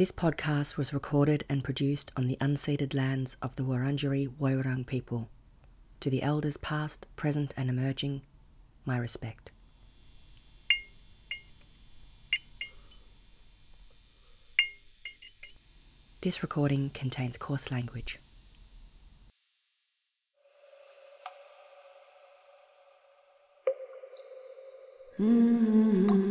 This podcast was recorded and produced on the unceded lands of the Wurundjeri Woiwurrung people. To the elders past, present, and emerging, my respect. This recording contains coarse language. This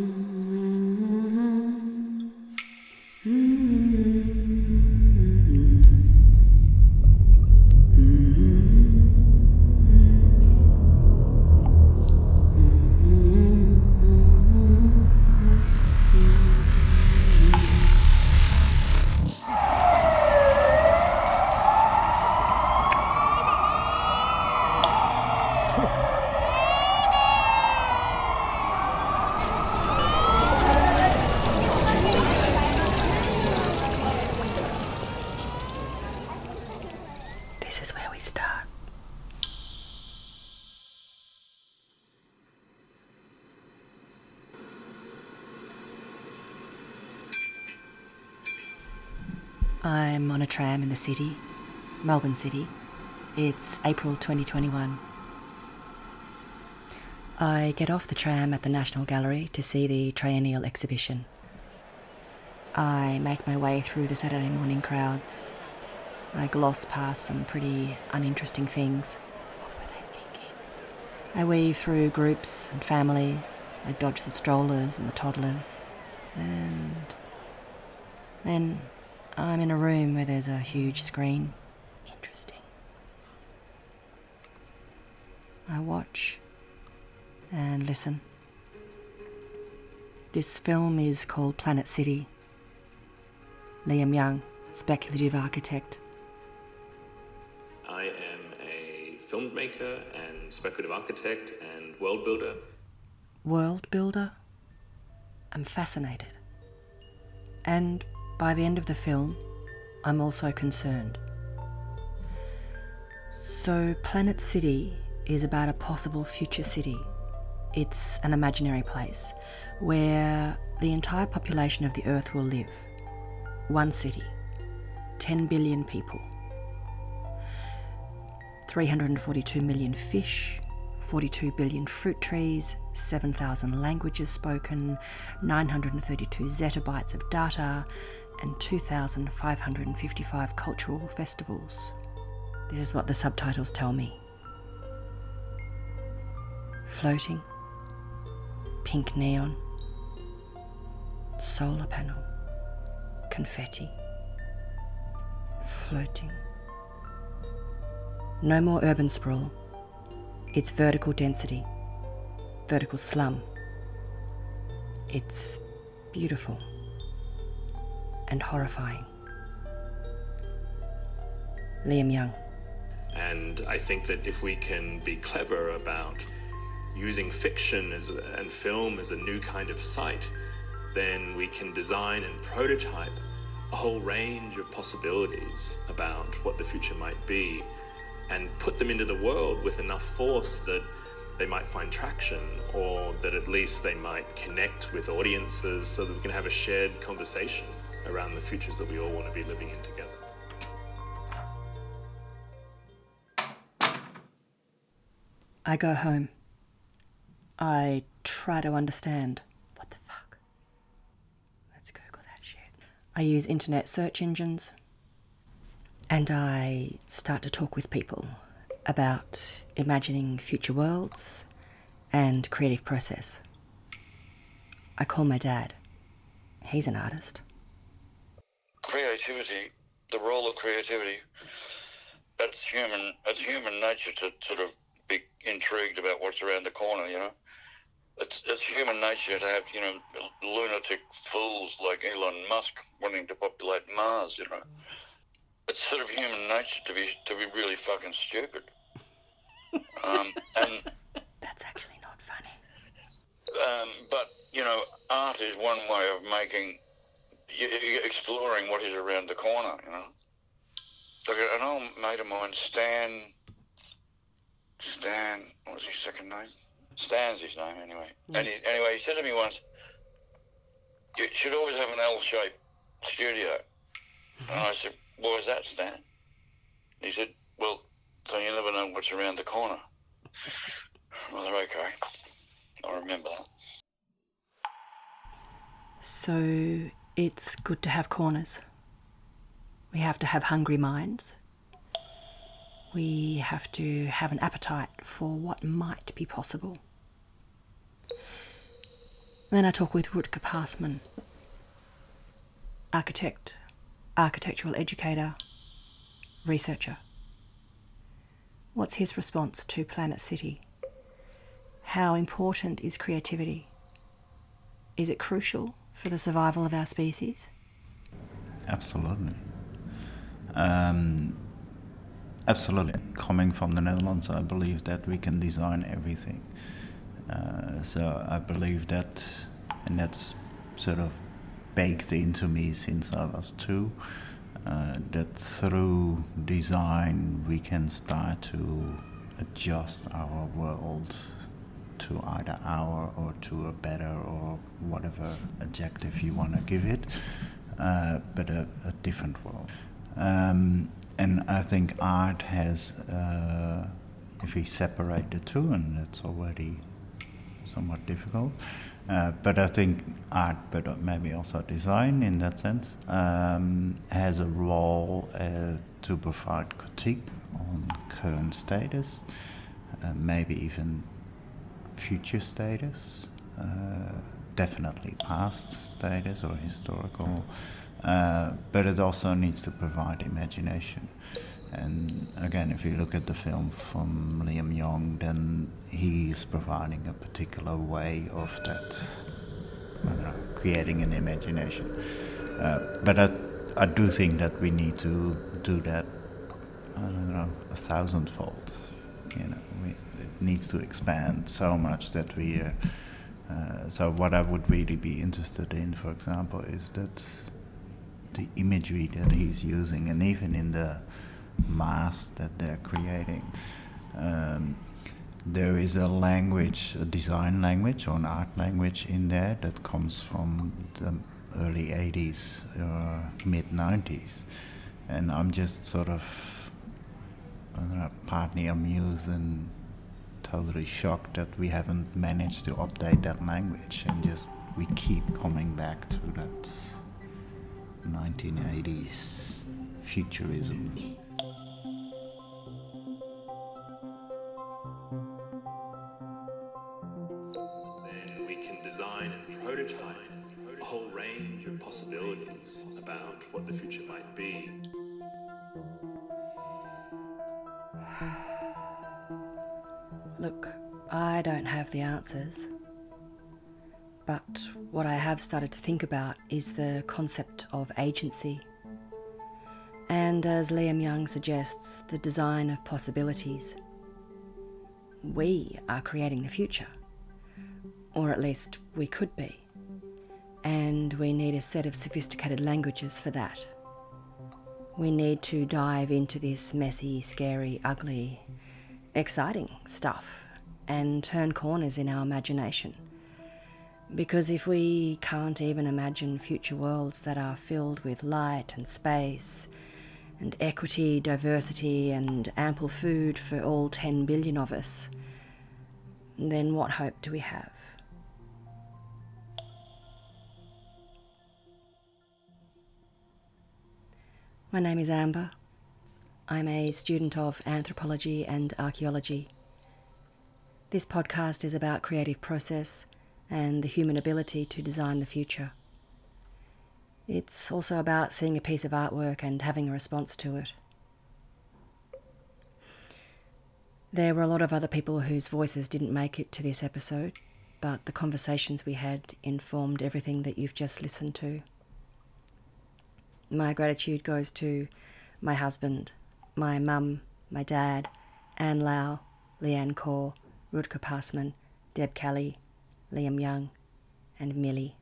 I'm on a tram in the city, Melbourne City. It's April 2021. I get off the tram at the National Gallery to see the triennial exhibition. I make my way through the Saturday morning crowds. I gloss past some pretty uninteresting things. What were they thinking? I weave through groups and families. I dodge the strollers and the toddlers. And then I'm in a room where there's a huge screen. Interesting. I watch and listen. This film is called Planet City. Liam Young, speculative architect. I am a filmmaker and speculative architect and world builder. World builder? I'm fascinated. And by the end of the film, I'm also concerned. So, Planet City is about a possible future city. It's an imaginary place where the entire population of the Earth will live. One city, 10 billion people. 342 million fish, 42 billion fruit trees, 7,000 languages spoken, 932 zettabytes of data, and 2,555 cultural festivals. This is what the subtitles tell me. Floating, pink neon, solar panel, confetti, floating. No more urban sprawl. It's vertical density, vertical slum. It's beautiful and horrifying. Liam Young. And I think that if we can be clever about using fiction as a, and film as a new kind of site, then we can design and prototype a whole range of possibilities about what the future might be and put them into the world with enough force that they might find traction or that at least they might connect with audiences so that we can have a shared conversation around the futures that we all want to be living in together. I go home. I try to understand. What the fuck? Let's Google that shit. I use internet search engines and I start to talk with people about imagining future worlds and creative process. I call my dad. He's an artist. Creativity, the role of creativity, that's human. It's human nature to sort of be intrigued about what's around the corner. You know, it's it's human nature to have you know lunatic fools like Elon Musk wanting to populate Mars. You know, it's sort of human nature to be to be really fucking stupid. Um, and That's actually not funny. um, but you know, art is one way of making, y- y- exploring what is around the corner. You know, like an old mate of mine, Stan. Stan, what was his second name? Stan's his name anyway. Mm. And he, anyway, he said to me once, "You should always have an L-shaped studio. And I said, why is that, Stan? He said, well, so you never know what's around the corner. Well, okay. I remember that. So it's good to have corners. We have to have hungry minds. We have to have an appetite for what might be possible. Then I talk with Rutger Passman, architect, architectural educator, researcher. What's his response to Planet City? How important is creativity? Is it crucial for the survival of our species? Absolutely. Um, absolutely. Coming from the Netherlands, I believe that we can design everything. Uh, so I believe that, and that's sort of baked into me since I was two, uh, that through design we can start to adjust our world to either our or to a better or whatever adjective you want to give it, uh, but a, a, different world. Um, and I think art has, uh, if we separate the two, and it's already somewhat difficult. Uh, but I think art, but maybe also design in that sense, um, has a role uh, to provide critique on current status, uh, maybe even future status, uh, definitely past status or historical, uh, but it also needs to provide imagination. And again, if you look at the film from Liam Young, then he's providing a particular way of that, know, creating an imagination. Uh, but I, I do think that we need to do that, I don't know, a thousandfold. You know, needs to expand so much that we. Uh, uh, so what I would really be interested in, for example, is that the imagery that he's using, and even in the mass that they're creating. Um, there is a language, a design language or an art language in there that comes from the early 80s or mid 90s. And I'm just sort of know, partly amused and totally shocked that we haven't managed to update that language and just we keep coming back to that 1980s futurism. Then we can design and prototype a whole range of possibilities about what the future might be. Look, I don't have the answers. But what I have started to think about is the concept of agency. And as Liam Young suggests, the design of possibilities. We are creating the future. Or at least we could be and we need a set of sophisticated languages for that. We need to dive into this messy, scary, ugly, exciting stuff and turn corners in our imagination. Because if we can't even imagine future worlds that are filled with light and space, and equity, diversity, and ample food for all 10 billion of us, then what hope do we have? My name is Amber. I'm a student of anthropology and archaeology. This podcast is about creative process and the human ability to design the future. It's also about seeing a piece of artwork and having a response to it. There were a lot of other people whose voices didn't make it to this episode, but the conversations we had informed everything that you've just listened to. My gratitude goes to my husband, my mum, my dad, Anne Lau, Leanne Kaur, Rutger Passman, Deb Kelly, Liam Young, and Millie.